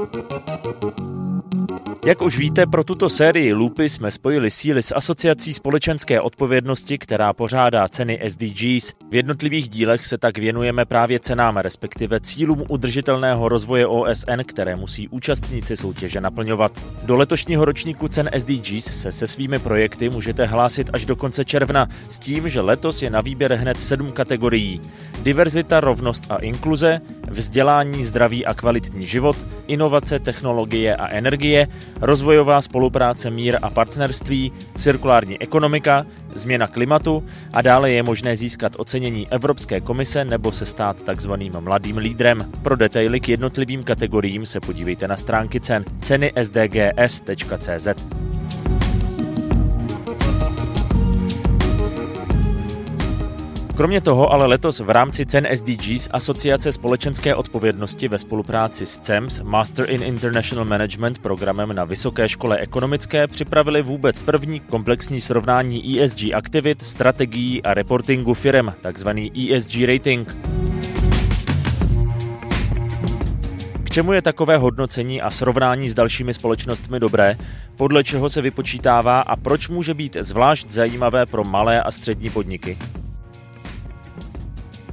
Música Jak už víte, pro tuto sérii Lupy jsme spojili síly s Asociací společenské odpovědnosti, která pořádá ceny SDGs. V jednotlivých dílech se tak věnujeme právě cenám, respektive cílům udržitelného rozvoje OSN, které musí účastníci soutěže naplňovat. Do letošního ročníku cen SDGs se se svými projekty můžete hlásit až do konce června, s tím, že letos je na výběr hned sedm kategorií. Diverzita, rovnost a inkluze, vzdělání, zdraví a kvalitní život, inovace, technologie a energie, rozvojová spolupráce, mír a partnerství, cirkulární ekonomika, změna klimatu a dále je možné získat ocenění Evropské komise nebo se stát takzvaným mladým lídrem. Pro detaily k jednotlivým kategoriím se podívejte na stránky cen ceny sdgs.cz. Kromě toho ale letos v rámci cen SDGs Asociace společenské odpovědnosti ve spolupráci s CEMS Master in International Management programem na Vysoké škole ekonomické připravili vůbec první komplexní srovnání ESG aktivit, strategií a reportingu firem, takzvaný ESG rating. K čemu je takové hodnocení a srovnání s dalšími společnostmi dobré, podle čeho se vypočítává a proč může být zvlášť zajímavé pro malé a střední podniky?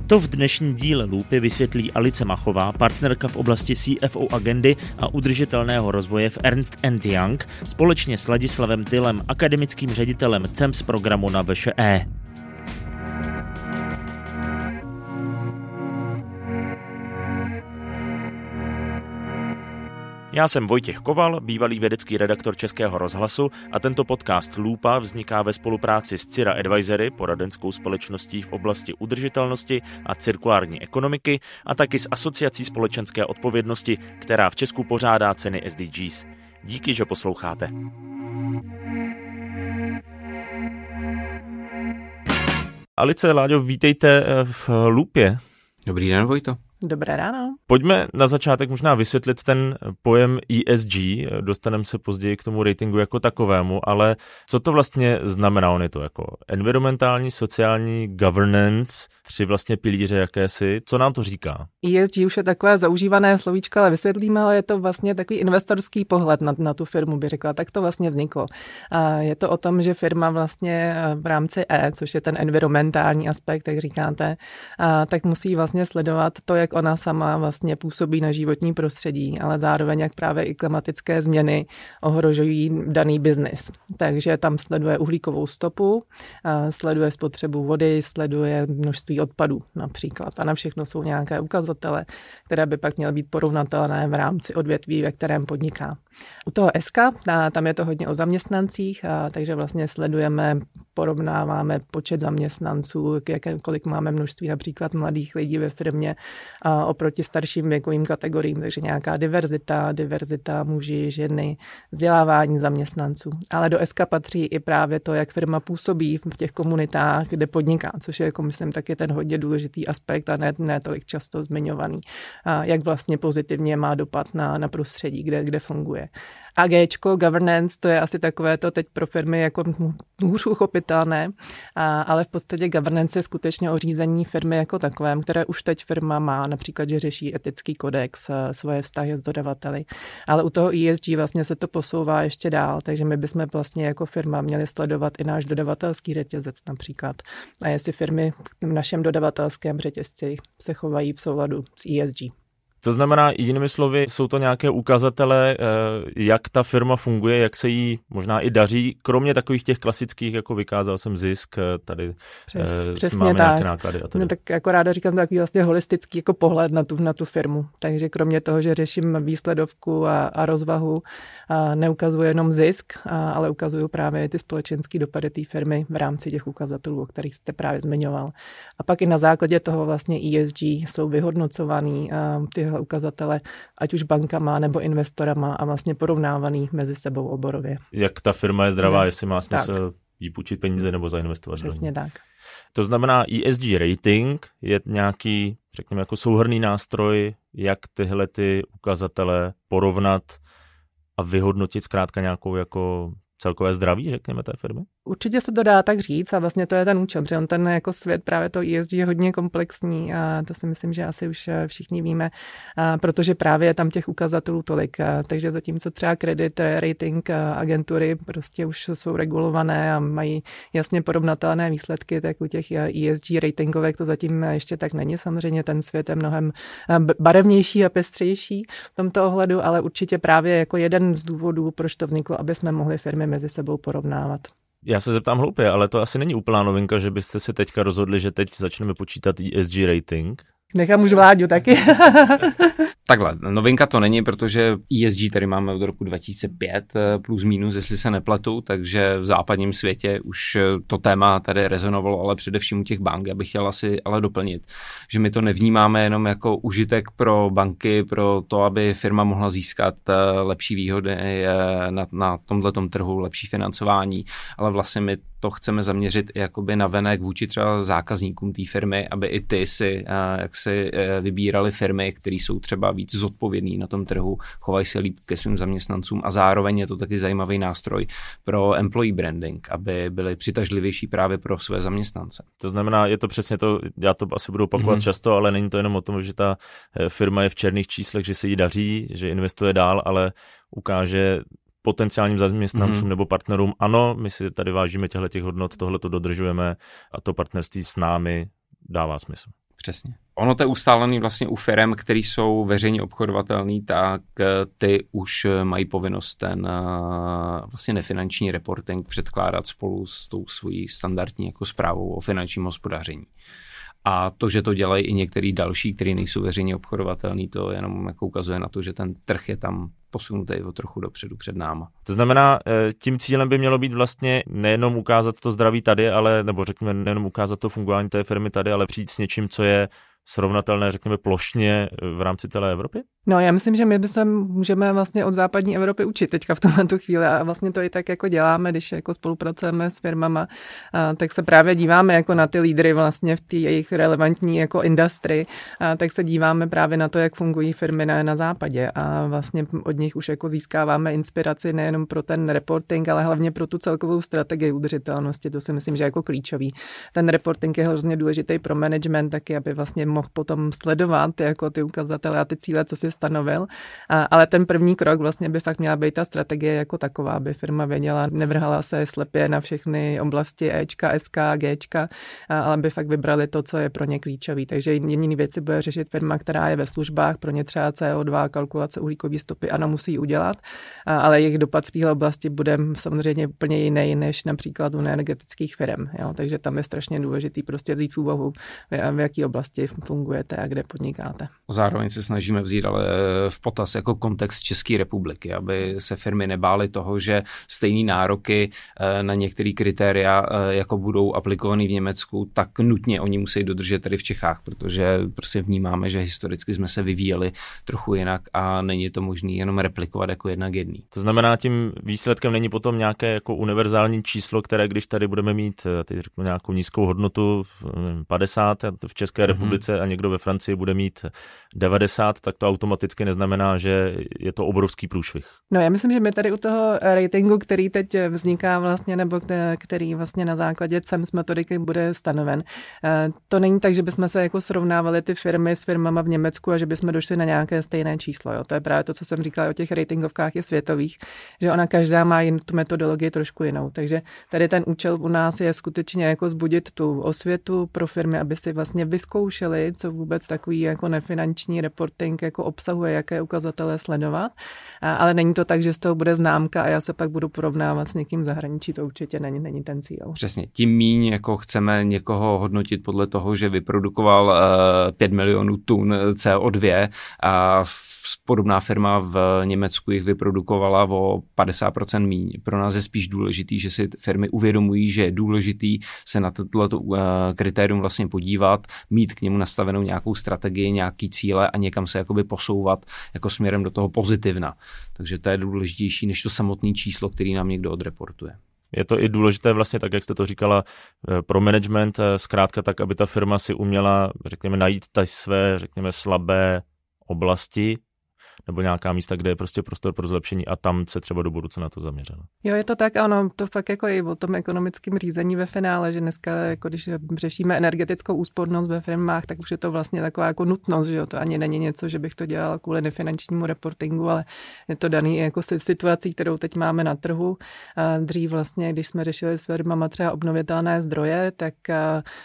To v dnešním díle Lupy vysvětlí Alice Machová, partnerka v oblasti CFO agendy a udržitelného rozvoje v Ernst Young, společně s Ladislavem Tylem, akademickým ředitelem CEMS programu na VŠE. Já jsem Vojtěch Koval, bývalý vědecký redaktor Českého rozhlasu a tento podcast Lupa vzniká ve spolupráci s Cira Advisory, poradenskou společností v oblasti udržitelnosti a cirkulární ekonomiky a taky s Asociací společenské odpovědnosti, která v Česku pořádá ceny SDGs. Díky, že posloucháte. Alice, Láďo, vítejte v Lupě. Dobrý den, Vojto. Dobré ráno. Pojďme na začátek možná vysvětlit ten pojem ESG, dostaneme se později k tomu ratingu jako takovému, ale co to vlastně znamená? On je to jako environmentální, sociální, governance, tři vlastně pilíře jakési. Co nám to říká? ESG už je takové zaužívané slovíčko, ale vysvětlíme, ale je to vlastně takový investorský pohled na, na tu firmu, by řekla. Tak to vlastně vzniklo. A je to o tom, že firma vlastně eh, v rámci E, což je ten environmentální aspekt, jak říkáte, a tak musí vlastně sledovat to, jak ona sama vlastně působí na životní prostředí, ale zároveň jak právě i klimatické změny ohrožují daný biznis. Takže tam sleduje uhlíkovou stopu, sleduje spotřebu vody, sleduje množství odpadů například. A na všechno jsou nějaké ukazatele, které by pak měly být porovnatelné v rámci odvětví, ve kterém podniká. U toho SK, tam je to hodně o zaměstnancích, takže vlastně sledujeme, porovnáváme počet zaměstnanců, jaké, kolik máme množství například mladých lidí ve firmě oproti starším věkovým kategoriím, takže nějaká diverzita, diverzita muži, ženy, vzdělávání zaměstnanců. Ale do SK patří i právě to, jak firma působí v těch komunitách, kde podniká, což je, jako myslím, taky ten hodně důležitý aspekt a ne, ne tolik často zmiňovaný, jak vlastně pozitivně má dopad na, na prostředí, kde, kde funguje. A governance, to je asi takové to teď pro firmy jako hůř uchopitelné, a, ale v podstatě governance je skutečně o řízení firmy jako takovém, které už teď firma má, například, že řeší etický kodex, svoje vztahy s dodavateli. Ale u toho ESG vlastně se to posouvá ještě dál, takže my bychom vlastně jako firma měli sledovat i náš dodavatelský řetězec například. A jestli firmy v našem dodavatelském řetězci se chovají v souladu s ESG. To znamená, jinými slovy, jsou to nějaké ukazatele, eh, jak ta firma funguje, jak se jí možná i daří, kromě takových těch klasických, jako vykázal jsem zisk, eh, tady Přes, eh, přesně máme tak. nějaké náklady. A tady. No, tak jako ráda říkám takový vlastně holistický jako pohled na tu, na tu firmu. Takže kromě toho, že řeším výsledovku a, a rozvahu, a neukazuje jenom zisk, a, ale ukazuju právě ty společenské dopady té firmy v rámci těch ukazatelů, o kterých jste právě zmiňoval. A pak i na základě toho vlastně ESG jsou vyhodnocovaný tyhle ukazatele, ať už bankama nebo investorama a vlastně porovnávaný mezi sebou oborově. Jak ta firma je zdravá, ne. jestli má smysl tak. jí půjčit peníze nebo zainvestovat. Přesně tak. To znamená ESG rating je nějaký, řekněme, jako souhrný nástroj, jak tyhle ty ukazatele porovnat a vyhodnotit zkrátka nějakou jako celkové zdraví, řekněme, té firmy? Určitě se to dá tak říct a vlastně to je ten účel, protože on ten jako svět právě to ESG je hodně komplexní a to si myslím, že asi už eh, všichni víme, protože právě je tam těch ukazatelů tolik. A takže zatímco třeba kredit rating agentury prostě už jsou regulované a mají jasně porovnatelné výsledky, tak u těch ESG ratingovek to zatím ještě tak není. Samozřejmě ten svět je mnohem barevnější a pestřejší v tomto ohledu, ale určitě právě jako jeden z důvodů, proč to vzniklo, aby jsme mohli firmy mezi sebou porovnávat. Já se zeptám hloupě, ale to asi není úplná novinka, že byste si teďka rozhodli, že teď začneme počítat ESG rating. Nechám už Vláďu taky. Takhle, novinka to není, protože ESG tady máme od roku 2005 eh, plus minus, jestli se nepletu, takže v západním světě už eh, to téma tady rezonovalo, ale především u těch bank. Já bych chtěl asi ale doplnit, že my to nevnímáme jenom jako užitek pro banky, pro to, aby firma mohla získat eh, lepší výhody na, na tomto trhu, lepší financování, ale vlastně my to chceme zaměřit jakoby na venek vůči třeba zákazníkům té firmy, aby i ty si jak si vybírali firmy, které jsou třeba víc zodpovědný na tom trhu, chovají se líp ke svým zaměstnancům a zároveň je to taky zajímavý nástroj pro employee branding, aby byli přitažlivější právě pro své zaměstnance. To znamená, je to přesně to, já to asi budu opakovat mm-hmm. často, ale není to jenom o tom, že ta eh, firma je v černých číslech, že se jí daří, že investuje dál, ale ukáže potenciálním zaměstnancům mm-hmm. nebo partnerům, ano, my si tady vážíme těchto těch hodnot, tohle to dodržujeme a to partnerství s námi dává smysl. Přesně. Ono to je ustálený vlastně u firm, které jsou veřejně obchodovatelné, tak eh, ty už eh, mají povinnost ten eh, vlastně nefinanční reporting předkládat spolu s tou svojí standardní jako zprávou o finančním hospodaření. A to, že to dělají i některý další, kteří nejsou veřejně obchodovatelný, to jenom jako ukazuje na to, že ten trh je tam posunutý o trochu dopředu před náma. To znamená, tím cílem by mělo být vlastně nejenom ukázat to zdraví tady, ale, nebo řekněme, nejenom ukázat to fungování té firmy tady, ale přijít s něčím, co je srovnatelné, řekněme, plošně v rámci celé Evropy? No, já myslím, že my se můžeme vlastně od západní Evropy učit teďka v tomto chvíli a vlastně to i tak jako děláme, když jako spolupracujeme s firmama, a, tak se právě díváme jako na ty lídry vlastně v té jejich relevantní jako industry, a, tak se díváme právě na to, jak fungují firmy na, na západě a vlastně od nich už jako získáváme inspiraci nejenom pro ten reporting, ale hlavně pro tu celkovou strategii udržitelnosti, to si myslím, že jako klíčový. Ten reporting je hrozně důležitý pro management taky, aby vlastně mohl potom sledovat jako ty ukazatele a ty cíle, co si stanovil. A, ale ten první krok vlastně by fakt měla být ta strategie jako taková, aby firma věděla, nevrhala se slepě na všechny oblasti Ečka, SK, Gčka, ale by fakt vybrali to, co je pro ně klíčový. Takže jediný věci bude řešit firma, která je ve službách, pro ně třeba CO2, kalkulace uhlíkové stopy, ano, musí udělat, ale jejich dopad v téhle oblasti bude samozřejmě úplně jiný než například u energetických firm. Jo? Takže tam je strašně důležitý prostě vzít v úvahu, v jaké oblasti fungujete a kde podnikáte. Zároveň se snažíme vzít ale v potaz jako kontext České republiky, aby se firmy nebály toho, že stejné nároky eh, na některé kritéria, eh, jako budou aplikovaný v Německu, tak nutně oni musí dodržet tady v Čechách, protože prostě vnímáme, že historicky jsme se vyvíjeli trochu jinak a není to možné jenom replikovat jako jednak jedný. To znamená, tím výsledkem není potom nějaké jako univerzální číslo, které když tady budeme mít eh, teď řeknu, nějakou nízkou hodnotu 50 v České mm-hmm. A někdo ve Francii bude mít 90, tak to automaticky automaticky neznamená, že je to obrovský průšvih. No já myslím, že my tady u toho ratingu, který teď vzniká vlastně, nebo který vlastně na základě CEMS metodiky bude stanoven, eh, to není tak, že bychom se jako srovnávali ty firmy s firmama v Německu a že bychom došli na nějaké stejné číslo. Jo. To je právě to, co jsem říkala o těch ratingovkách je světových, že ona každá má jen tu metodologii trošku jinou. Takže tady ten účel u nás je skutečně jako zbudit tu osvětu pro firmy, aby si vlastně vyzkoušeli, co vůbec takový jako nefinanční reporting jako obsahuje, jaké ukazatele sledovat, ale není to tak, že z toho bude známka a já se pak budu porovnávat s někým zahraničí, to určitě není, není ten cíl. Přesně, tím míň jako chceme někoho hodnotit podle toho, že vyprodukoval uh, eh, 5 milionů tun CO2 a podobná firma v Německu jich vyprodukovala o 50% míň. Pro nás je spíš důležitý, že si firmy uvědomují, že je důležitý se na toto uh, kritérium vlastně podívat, mít k němu nastavenou nějakou strategii, nějaký cíle a někam se jakoby posouvat jako směrem do toho pozitivna. Takže to je důležitější než to samotné číslo, který nám někdo odreportuje. Je to i důležité vlastně, tak jak jste to říkala, eh, pro management, eh, zkrátka tak, aby ta firma si uměla, řekněme, najít ty své, řekněme, slabé oblasti nebo nějaká místa, kde je prostě prostor pro zlepšení a tam se třeba do budoucna na to zaměřeno. Jo, je to tak, ano, to fakt jako i o tom ekonomickém řízení ve finále, že dneska, jako když řešíme energetickou úspornost ve firmách, tak už je to vlastně taková jako nutnost, že jo, to ani není něco, že bych to dělala kvůli nefinančnímu reportingu, ale je to daný jako situací, kterou teď máme na trhu. Dřív vlastně, když jsme řešili s firmama třeba obnovitelné zdroje, tak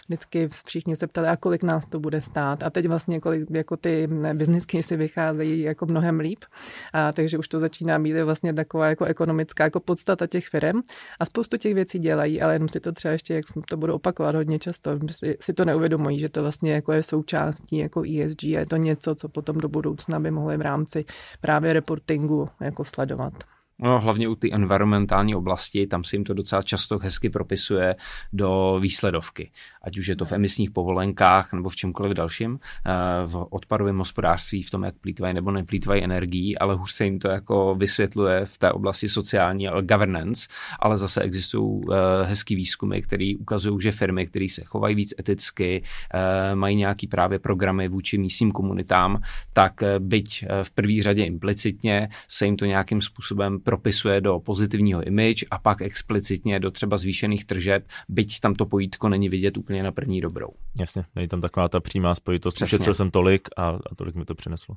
vždycky všichni se ptali, a kolik nás to bude stát. A teď vlastně kolik jako ty business si vycházejí jako mnohem líp. A, takže už to začíná být vlastně taková jako ekonomická jako podstata těch firm. A spoustu těch věcí dělají, ale jenom si to třeba ještě, jak to budu opakovat hodně často, si, si to neuvědomují, že to vlastně jako je součástí jako ESG a je to něco, co potom do budoucna by mohli v rámci právě reportingu jako sledovat. No, hlavně u ty environmentální oblasti, tam se jim to docela často hezky propisuje do výsledovky. Ať už je to v emisních povolenkách nebo v čemkoliv dalším, eh, v odpadovém hospodářství, v tom, jak plítvají nebo neplítvají energií, ale hůř se jim to jako vysvětluje v té oblasti sociální governance, ale zase existují eh, hezký výzkumy, které ukazují, že firmy, které se chovají víc eticky, eh, mají nějaký právě programy vůči místním komunitám, tak byť v první řadě implicitně se jim to nějakým způsobem propisuje do pozitivního image a pak explicitně do třeba zvýšených tržeb, byť tam to pojítko není vidět úplně na první dobrou. Jasně, není tam taková ta přímá spojitost. Ušetřil jsem tolik a, a tolik mi to přineslo.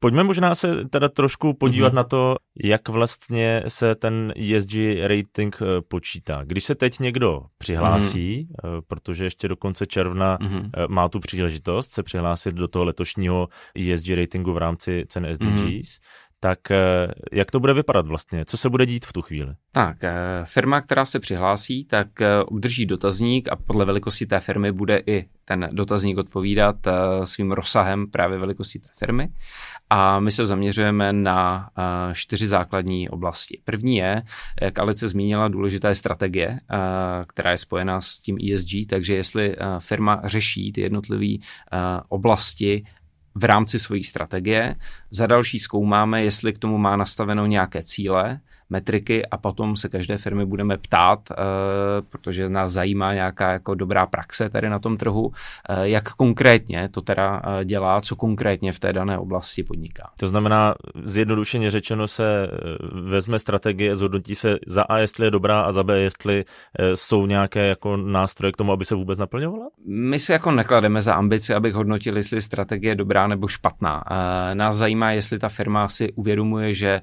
Pojďme možná se teda trošku podívat mm-hmm. na to, jak vlastně se ten ESG rating eh, počítá. Když se teď někdo přihlásí, mm-hmm. protože ještě do konce června mm-hmm. má tu příležitost se přihlásit do toho letošního ESG ratingu v rámci cen SDGs, mm-hmm tak jak to bude vypadat vlastně? Co se bude dít v tu chvíli? Tak, firma, která se přihlásí, tak obdrží dotazník a podle velikosti té firmy bude i ten dotazník odpovídat svým rozsahem právě velikosti té firmy a my se zaměřujeme na čtyři základní oblasti. První je, jak Alice zmínila, důležitá je strategie, která je spojená s tím ESG, takže jestli firma řeší ty jednotlivé oblasti v rámci své strategie. Za další zkoumáme, jestli k tomu má nastaveno nějaké cíle, metriky a potom se každé firmy budeme ptát, eh, protože nás zajímá nějaká jako dobrá praxe tady na tom trhu, eh, jak konkrétně to teda eh, dělá, co konkrétně v té dané oblasti podniká. To znamená, zjednodušeně řečeno se vezme strategie, zhodnotí se za A, jestli je dobrá a za B, jestli jsou nějaké jako nástroje k tomu, aby se vůbec naplňovala? My si jako neklademe za ambici, abych hodnotil, jestli strategie je dobrá nebo špatná. Nás zajímá, jestli ta firma si uvědomuje, že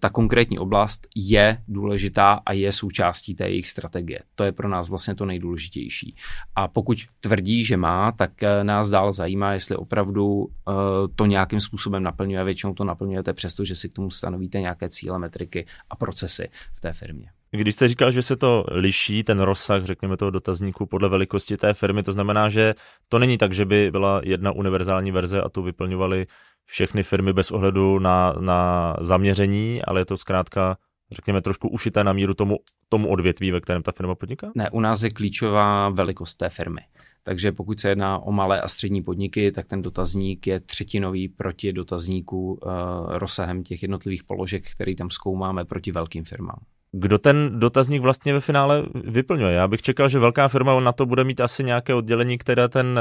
ta konkrétní oblast oblast je důležitá a je součástí té jejich strategie. To je pro nás vlastně to nejdůležitější. A pokud tvrdí, že má, tak eh, nás dál zajímá, jestli opravdu eh, to nějakým způsobem naplňuje. Většinou to naplňujete přesto, že si k tomu stanovíte nějaké cíle, metriky a procesy v té firmě. Když jste říkal, že se to liší, ten rozsah, řekněme toho dotazníku podle velikosti té firmy, to znamená, že to není tak, že by byla jedna univerzální verze a tu vyplňovali všechny firmy bez ohledu na, na zaměření, ale je to zkrátka řekněme, trošku ušité na míru tomu, tomu odvětví, ve kterém ta firma podniká? Ne, u nás je klíčová velikost té firmy. Takže pokud se jedná o malé a střední podniky, tak ten dotazník je třetinový proti dotazníku uh, rozsahem těch jednotlivých položek, který tam zkoumáme proti velkým firmám kdo ten dotazník vlastně ve finále vyplňuje. Já bych čekal, že velká firma na to bude mít asi nějaké oddělení, které ten,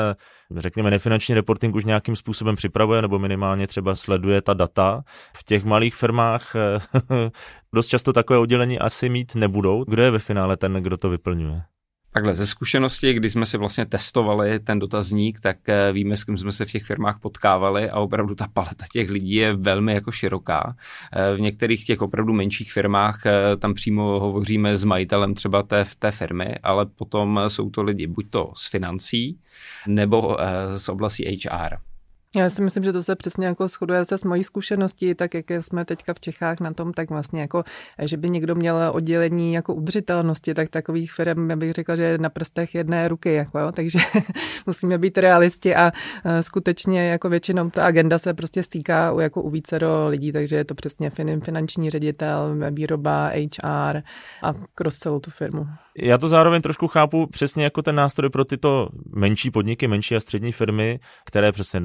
řekněme, nefinanční reporting už nějakým způsobem připravuje, nebo minimálně třeba sleduje ta data. V těch malých firmách dost často takové oddělení asi mít nebudou. Kdo je ve finále ten, kdo to vyplňuje? Takhle ze zkušenosti, kdy jsme si vlastně testovali ten dotazník, tak eh, víme, s kým jsme se v těch firmách potkávali a opravdu ta paleta těch lidí je velmi jako široká. Eh, v některých těch opravdu menších firmách eh, tam přímo hovoříme s majitelem třeba té, té firmy, ale potom jsou to lidi buď to z financí nebo z oblasti HR. Já si myslím, že to se přesně jako shoduje se s mojí zkušeností, tak jak jsme teďka v Čechách na tom, tak vlastně jako, že by někdo měl oddělení jako udržitelnosti, tak takových firm, já bych řekla, že na prstech jedné ruky, jako jo, takže musíme být realisti a e, skutečně jako většinou ta agenda se prostě stýká u, jako u více do lidí, takže je to přesně finanční ředitel, výroba, HR a cross celou tu firmu. Já to zároveň trošku chápu přesně jako ten nástroj pro tyto menší podniky, menší a střední firmy, které přesně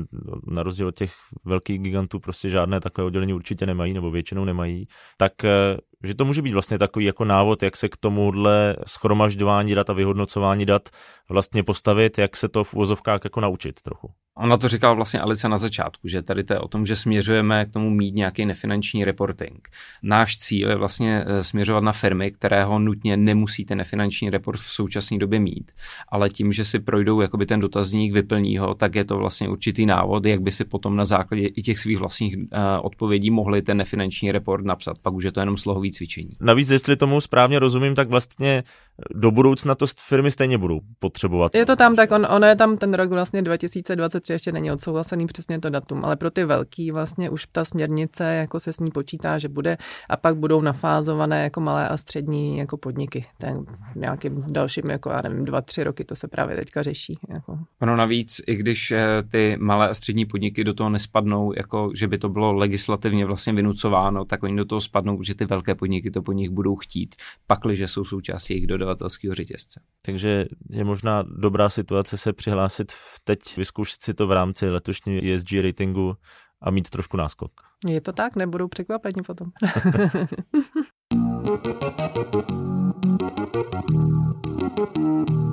na rozdíl od těch velkých gigantů prostě žádné takové oddělení určitě nemají nebo většinou nemají, tak eh, že to může být vlastně takový jako návod, jak se k tomuhle schromažďování dat a vyhodnocování dat vlastně postavit, jak se to v úvozovkách jako naučit trochu. Ona to říkala vlastně Alice na začátku, že tady to je o tom, že směřujeme k tomu mít nějaký nefinanční reporting. Náš cíl je vlastně eh, směřovat na firmy, které ho nutně nemusí ten nefinanční report v současné době mít, ale tím, že si projdou jakoby ten dotazník, vyplní ho, tak je to vlastně určitý návod, jak by si potom na základě i těch svých vlastních uh, odpovědí mohli ten nefinanční report napsat. Pak už je to jenom slohový cvičení. Navíc, jestli tomu správně rozumím, tak vlastně do budoucna to firmy stejně budou potřebovat. Je to tam tak, on, on je tam ten rok vlastně 2023, ještě není odsouhlasený přesně to datum, ale pro ty velký vlastně už ta směrnice jako se s ní počítá, že bude a pak budou nafázované jako malé a střední jako podniky. Ten nějakým dalším, jako já nevím, dva, tři roky to se právě teďka řeší. Jako. Ono navíc, i když eh, ty malé a střední podniky do toho nespadnou, jako že by to bylo legislativně vlastně vynucováno, tak oni do toho spadnou, protože ty velké podniky to po nich budou chtít, pakliže jsou součástí jejich dodavatelského řetězce. Takže je možná dobrá situace se přihlásit teď, vyzkoušet si to v rámci letošní ESG ratingu a mít trošku náskok. Je to tak, nebudou překvapeni potom.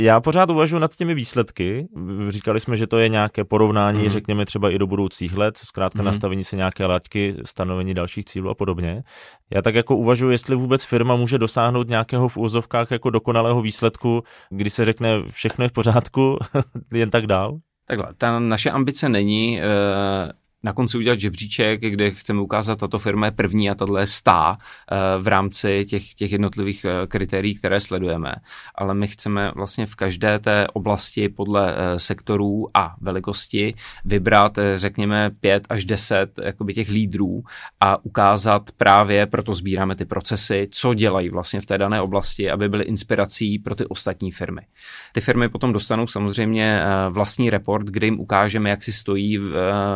Já pořád uvažuji nad těmi výsledky. Říkali jsme, že to je nějaké porovnání, mm. řekněme třeba i do budoucích let, zkrátka mm. nastavení se nějaké laťky, stanovení dalších cílů a podobně. Já tak jako uvažuji, jestli vůbec firma může dosáhnout nějakého v úzovkách jako dokonalého výsledku, kdy se řekne všechno je v pořádku, jen tak dál. Takhle, ta naše ambice není uh na konci udělat žebříček, kde chceme ukázat, tato firma je první a tato je stá eh, v rámci těch, těch jednotlivých eh, kritérií, které sledujeme. Ale my chceme vlastně v každé té oblasti podle eh, sektorů a velikosti vybrat, řekněme, pět až deset jakoby těch lídrů a ukázat právě, proto sbíráme ty procesy, co dělají vlastně v té dané oblasti, aby byly inspirací pro ty ostatní firmy. Ty firmy potom dostanou samozřejmě vlastní report, kde jim ukážeme, jak si stojí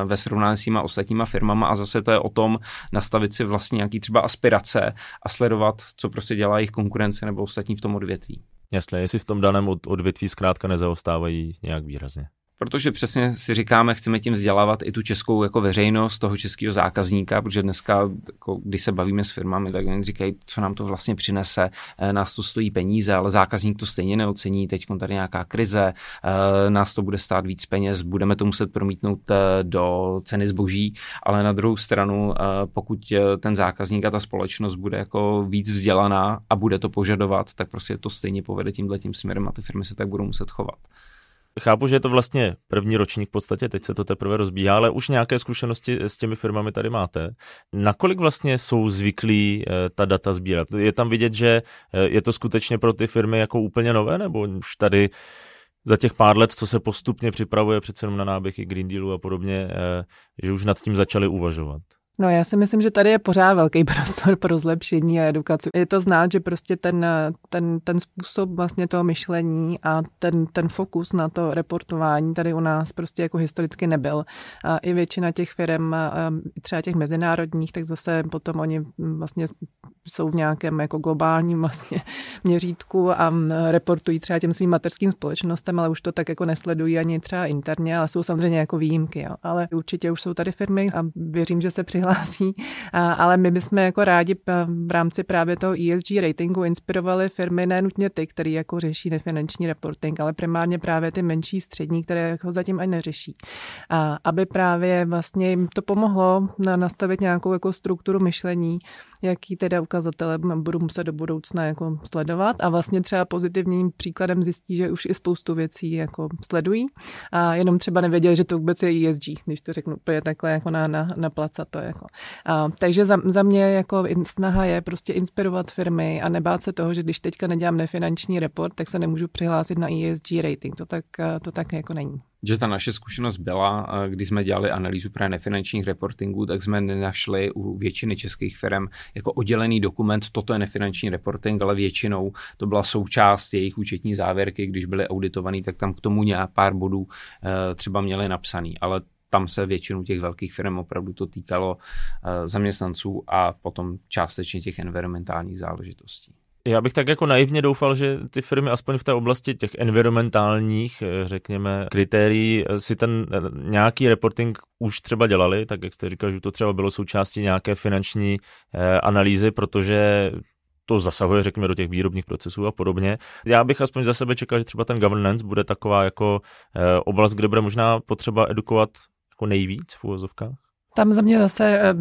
ve srovnání s těma ostatníma firmama a zase to je o tom nastavit si vlastně nějaký třeba aspirace a sledovat, co prostě dělá jejich konkurence nebo ostatní v tom odvětví. Jasně, jestli v tom daném odvětví zkrátka nezaostávají nějak výrazně protože přesně si říkáme, chceme tím vzdělávat i tu českou jako veřejnost, toho českého zákazníka, protože dneska, jako, když se bavíme s firmami, tak oni říkají, co nám to vlastně přinese, e, nás to stojí peníze, ale zákazník to stejně neocení, teď tady nějaká krize, e, nás to bude stát víc peněz, budeme to muset promítnout e, do ceny zboží, ale na druhou stranu, pokud ten zákazník a ta společnost bude jako víc vzdělaná a bude to požadovat, tak prostě to stejně povede tímhle tím směrem a ty firmy se tak budou muset chovat. Chápu, že je to vlastně první ročník v podstatě, teď se to teprve rozbíhá, ale už nějaké zkušenosti s těmi firmami tady máte. Nakolik vlastně jsou zvyklí eh, ta data sbírat? Je tam vidět, že eh, je to skutečně pro ty firmy jako úplně nové, nebo už tady za těch pár let, co se postupně připravuje přece jenom na náběhy Green Dealu a podobně, eh, že už nad tím začali uvažovat? No já si myslím, že tady je pořád velký prostor pro zlepšení a edukaci. Je to znát, že prostě ten, ten, ten způsob vlastně toho myšlení a ten, ten fokus na to reportování tady u nás prostě jako historicky nebyl. A i většina těch firm, třeba těch mezinárodních, tak zase potom oni vlastně jsou v nějakém jako globálním vlastně měřítku a reportují třeba těm svým materským společnostem, ale už to tak jako nesledují ani třeba interně, ale jsou samozřejmě jako výjimky. Jo. Ale určitě už jsou tady firmy a věřím, že se přihlásí přihlásí, ale my bychom jako rádi v rámci právě toho ESG ratingu inspirovali firmy, ne nutně ty, které jako řeší nefinanční reporting, ale primárně právě ty menší střední, které ho zatím ani neřeší. A aby právě vlastně jim to pomohlo nastavit nějakou jako strukturu myšlení, jaký teda ukazatele budu muset do budoucna jako sledovat a vlastně třeba pozitivním příkladem zjistí, že už i spoustu věcí jako sledují a jenom třeba nevěděli, že to vůbec je ESG, když to řeknu úplně takhle jako na, na, na placa to jako. A, takže za, za mě jako snaha je prostě inspirovat firmy a nebát se toho, že když teďka nedělám nefinanční report, tak se nemůžu přihlásit na ESG rating. To tak, to tak jako není že ta naše zkušenost byla, když jsme dělali analýzu právě nefinančních reportingů, tak jsme nenašli u většiny českých firm jako oddělený dokument, toto je nefinanční reporting, ale většinou to byla součást jejich účetní závěrky, když byly auditovaný, tak tam k tomu nějak pár bodů eh, třeba měli napsaný, ale tam se většinu těch velkých firm opravdu to týkalo eh, zaměstnanců a potom částečně těch environmentálních záležitostí. Já bych tak jako naivně doufal, že ty firmy aspoň v té oblasti těch environmentálních, eh, řekněme, kritérií eh, si ten eh, nějaký reporting už třeba dělali, tak jak jste říkal, že to třeba bylo součástí nějaké finanční analýzy, protože to zasahuje, řekněme, do těch výrobních procesů a podobně. Já bych aspoň za sebe čekal, že třeba ten governance bude taková jako oblast, kde bude možná potřeba edukovat jako nejvíc v úvozovkách. Tam za mě zase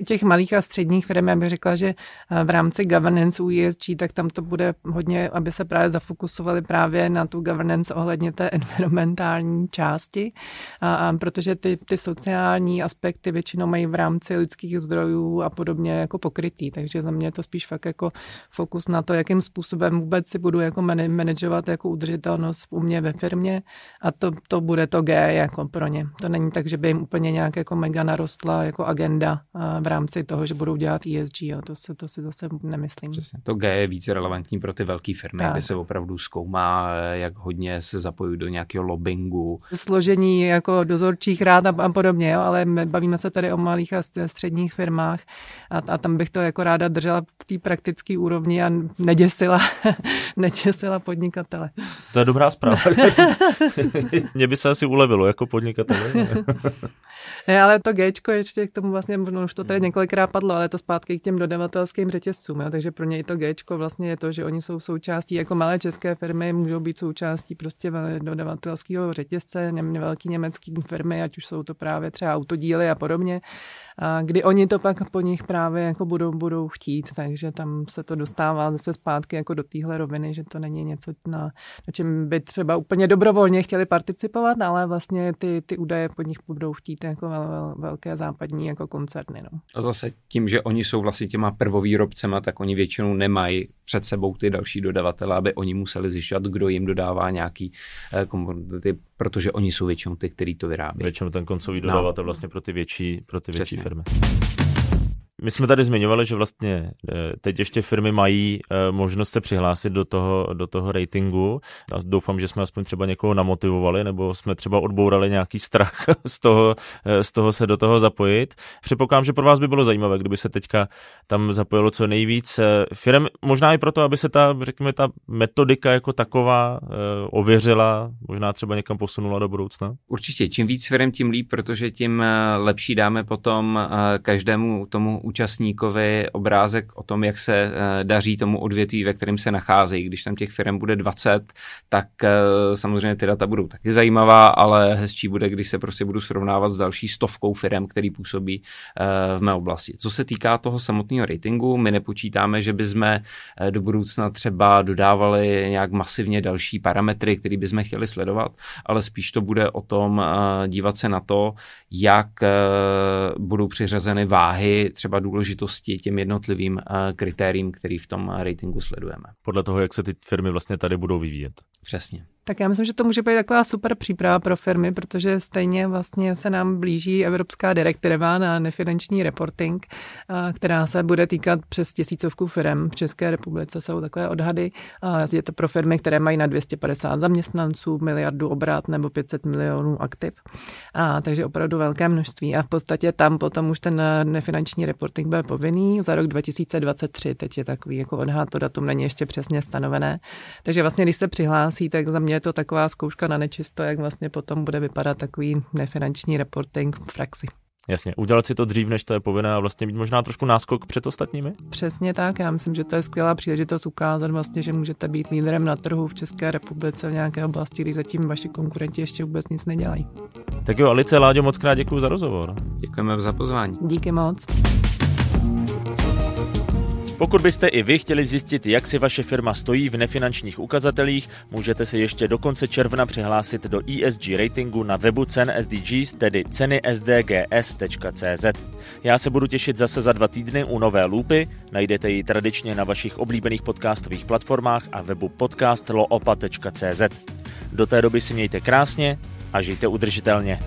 u těch malých a středních firm, já bych řekla, že eh, v rámci governance u ESG, tak tam to bude hodně, aby se právě zafokusovali právě na tu governance ohledně té environmentální části, a, a protože ty, ty sociální aspekty většinou mají v rámci lidských zdrojů a podobně jako pokrytý, takže za mě je to spíš fakt jako fokus na to, jakým způsobem vůbec si budu jako manažovat jako udržitelnost u mě ve firmě a to, to bude to G jako pro ně. To není tak, že by jim úplně nějak jako mega narost narostla jako agenda v rámci toho, že budou dělat ESG. Jo. To, se, to si zase nemyslím. Přesně. To G je více relevantní pro ty velké firmy, tak. kde se opravdu zkoumá, jak hodně se zapojují do nějakého lobbingu. Složení jako dozorčích rád a, a podobně, jo, ale my bavíme se tady o malých a středních firmách a, a tam bych to jako ráda držela v té praktické úrovni a neděsila, neděsila podnikatele. To je dobrá zpráva. Mně by se asi ulevilo jako podnikatele. ne, ale to G Gčko ještě k tomu vlastně, možná už to tady několikrát padlo, ale to zpátky k těm dodavatelským řetězcům, jo? takže pro ně i to Gčko vlastně je to, že oni jsou součástí, jako malé české firmy můžou být součástí prostě dodavatelského řetězce, velký německý firmy, ať už jsou to právě třeba autodíly a podobně, kdy oni to pak po nich právě jako budou, budou chtít, takže tam se to dostává zase zpátky jako do téhle roviny, že to není něco, na, na čem by třeba úplně dobrovolně chtěli participovat, ale vlastně ty, ty údaje po nich budou chtít jako vel, vel, velké západní jako koncerny. No. A zase tím, že oni jsou vlastně těma prvovýrobcema, tak oni většinou nemají před sebou ty další dodavatele, aby oni museli zjišťovat, kdo jim dodává nějaký eh, komponenty, protože oni jsou většinou ty, kteří to vyrábí. Většinou ten koncový no. dodavatel no. vlastně pro ty větší, pro ty větší følg med. My jsme tady zmiňovali, že vlastně eh, teď ještě firmy mají eh, možnost se přihlásit do toho, do toho ratingu. Já doufám, že jsme aspoň třeba někoho namotivovali, nebo jsme třeba odbourali nějaký strach z toho, eh, z toho se do toho zapojit. Předpokládám, že pro vás by bylo zajímavé, kdyby se teďka tam zapojilo co nejvíc firm. Možná i proto, aby se ta, řekněme, ta metodika jako taková ověřila, možná třeba někam posunula do budoucna. Určitě, čím víc firm, tím líp, protože tím lepší dáme potom každému tomu účastníkovi obrázek o tom, jak se eh, daří tomu odvětví, ve kterém se nacházejí. Když tam těch firm bude 20, tak eh, samozřejmě ty data budou taky zajímavá, ale hezčí bude, když se prostě budu srovnávat s další stovkou firm, který působí eh, v mé oblasti. Co se týká toho samotného ratingu, my nepočítáme, že bychom do budoucna třeba dodávali nějak masivně další parametry, které bychom chtěli sledovat, ale spíš to bude o tom dívat se na to, jak budou přiřazeny váhy třeba třeba důležitosti těm jednotlivým eh, kritériím, který v tom ratingu sledujeme. Podle toho, jak se ty firmy vlastně tady budou vyvíjet. Přesně. Tak já myslím, že to může být taková super příprava pro firmy, protože stejně vlastně se nám blíží Evropská direktiva na nefinanční reporting, která se bude týkat přes tisícovku firm v České republice. Jsou takové odhady. Je to pro firmy, které mají na 250 zaměstnanců, miliardu obrat nebo 500 milionů aktiv. A, takže opravdu velké množství. A v podstatě tam potom už ten nefinanční reporting byl povinný za rok 2023. Teď je takový jako odhad, to datum není ještě přesně stanovené. Takže vlastně, když se přihlásí, tak za mě je to taková zkouška na nečisto, jak vlastně potom bude vypadat takový nefinanční reporting v praxi. Jasně, udělat si to dřív, než to je povinné a vlastně mít možná trošku náskok před ostatními? Přesně tak, já myslím, že to je skvělá příležitost ukázat vlastně, že můžete být lídrem na trhu v České republice v nějaké oblasti, když zatím vaši konkurenti ještě vůbec nic nedělají. Tak jo, Alice, Láďo, moc krát děkuji za rozhovor. Děkujeme za pozvání. Díky moc. Pokud byste i vy chtěli zjistit, jak si vaše firma stojí v nefinančních ukazatelích, můžete se ještě do konce června přihlásit do ESG ratingu na webu cen SDGs, tedy ceny sdgs.cz. Já se budu těšit zase za dva týdny u nové lupy, najdete ji tradičně na vašich oblíbených podcastových platformách a webu podcastloopa.cz. Do té doby si mějte krásně a žijte udržitelně.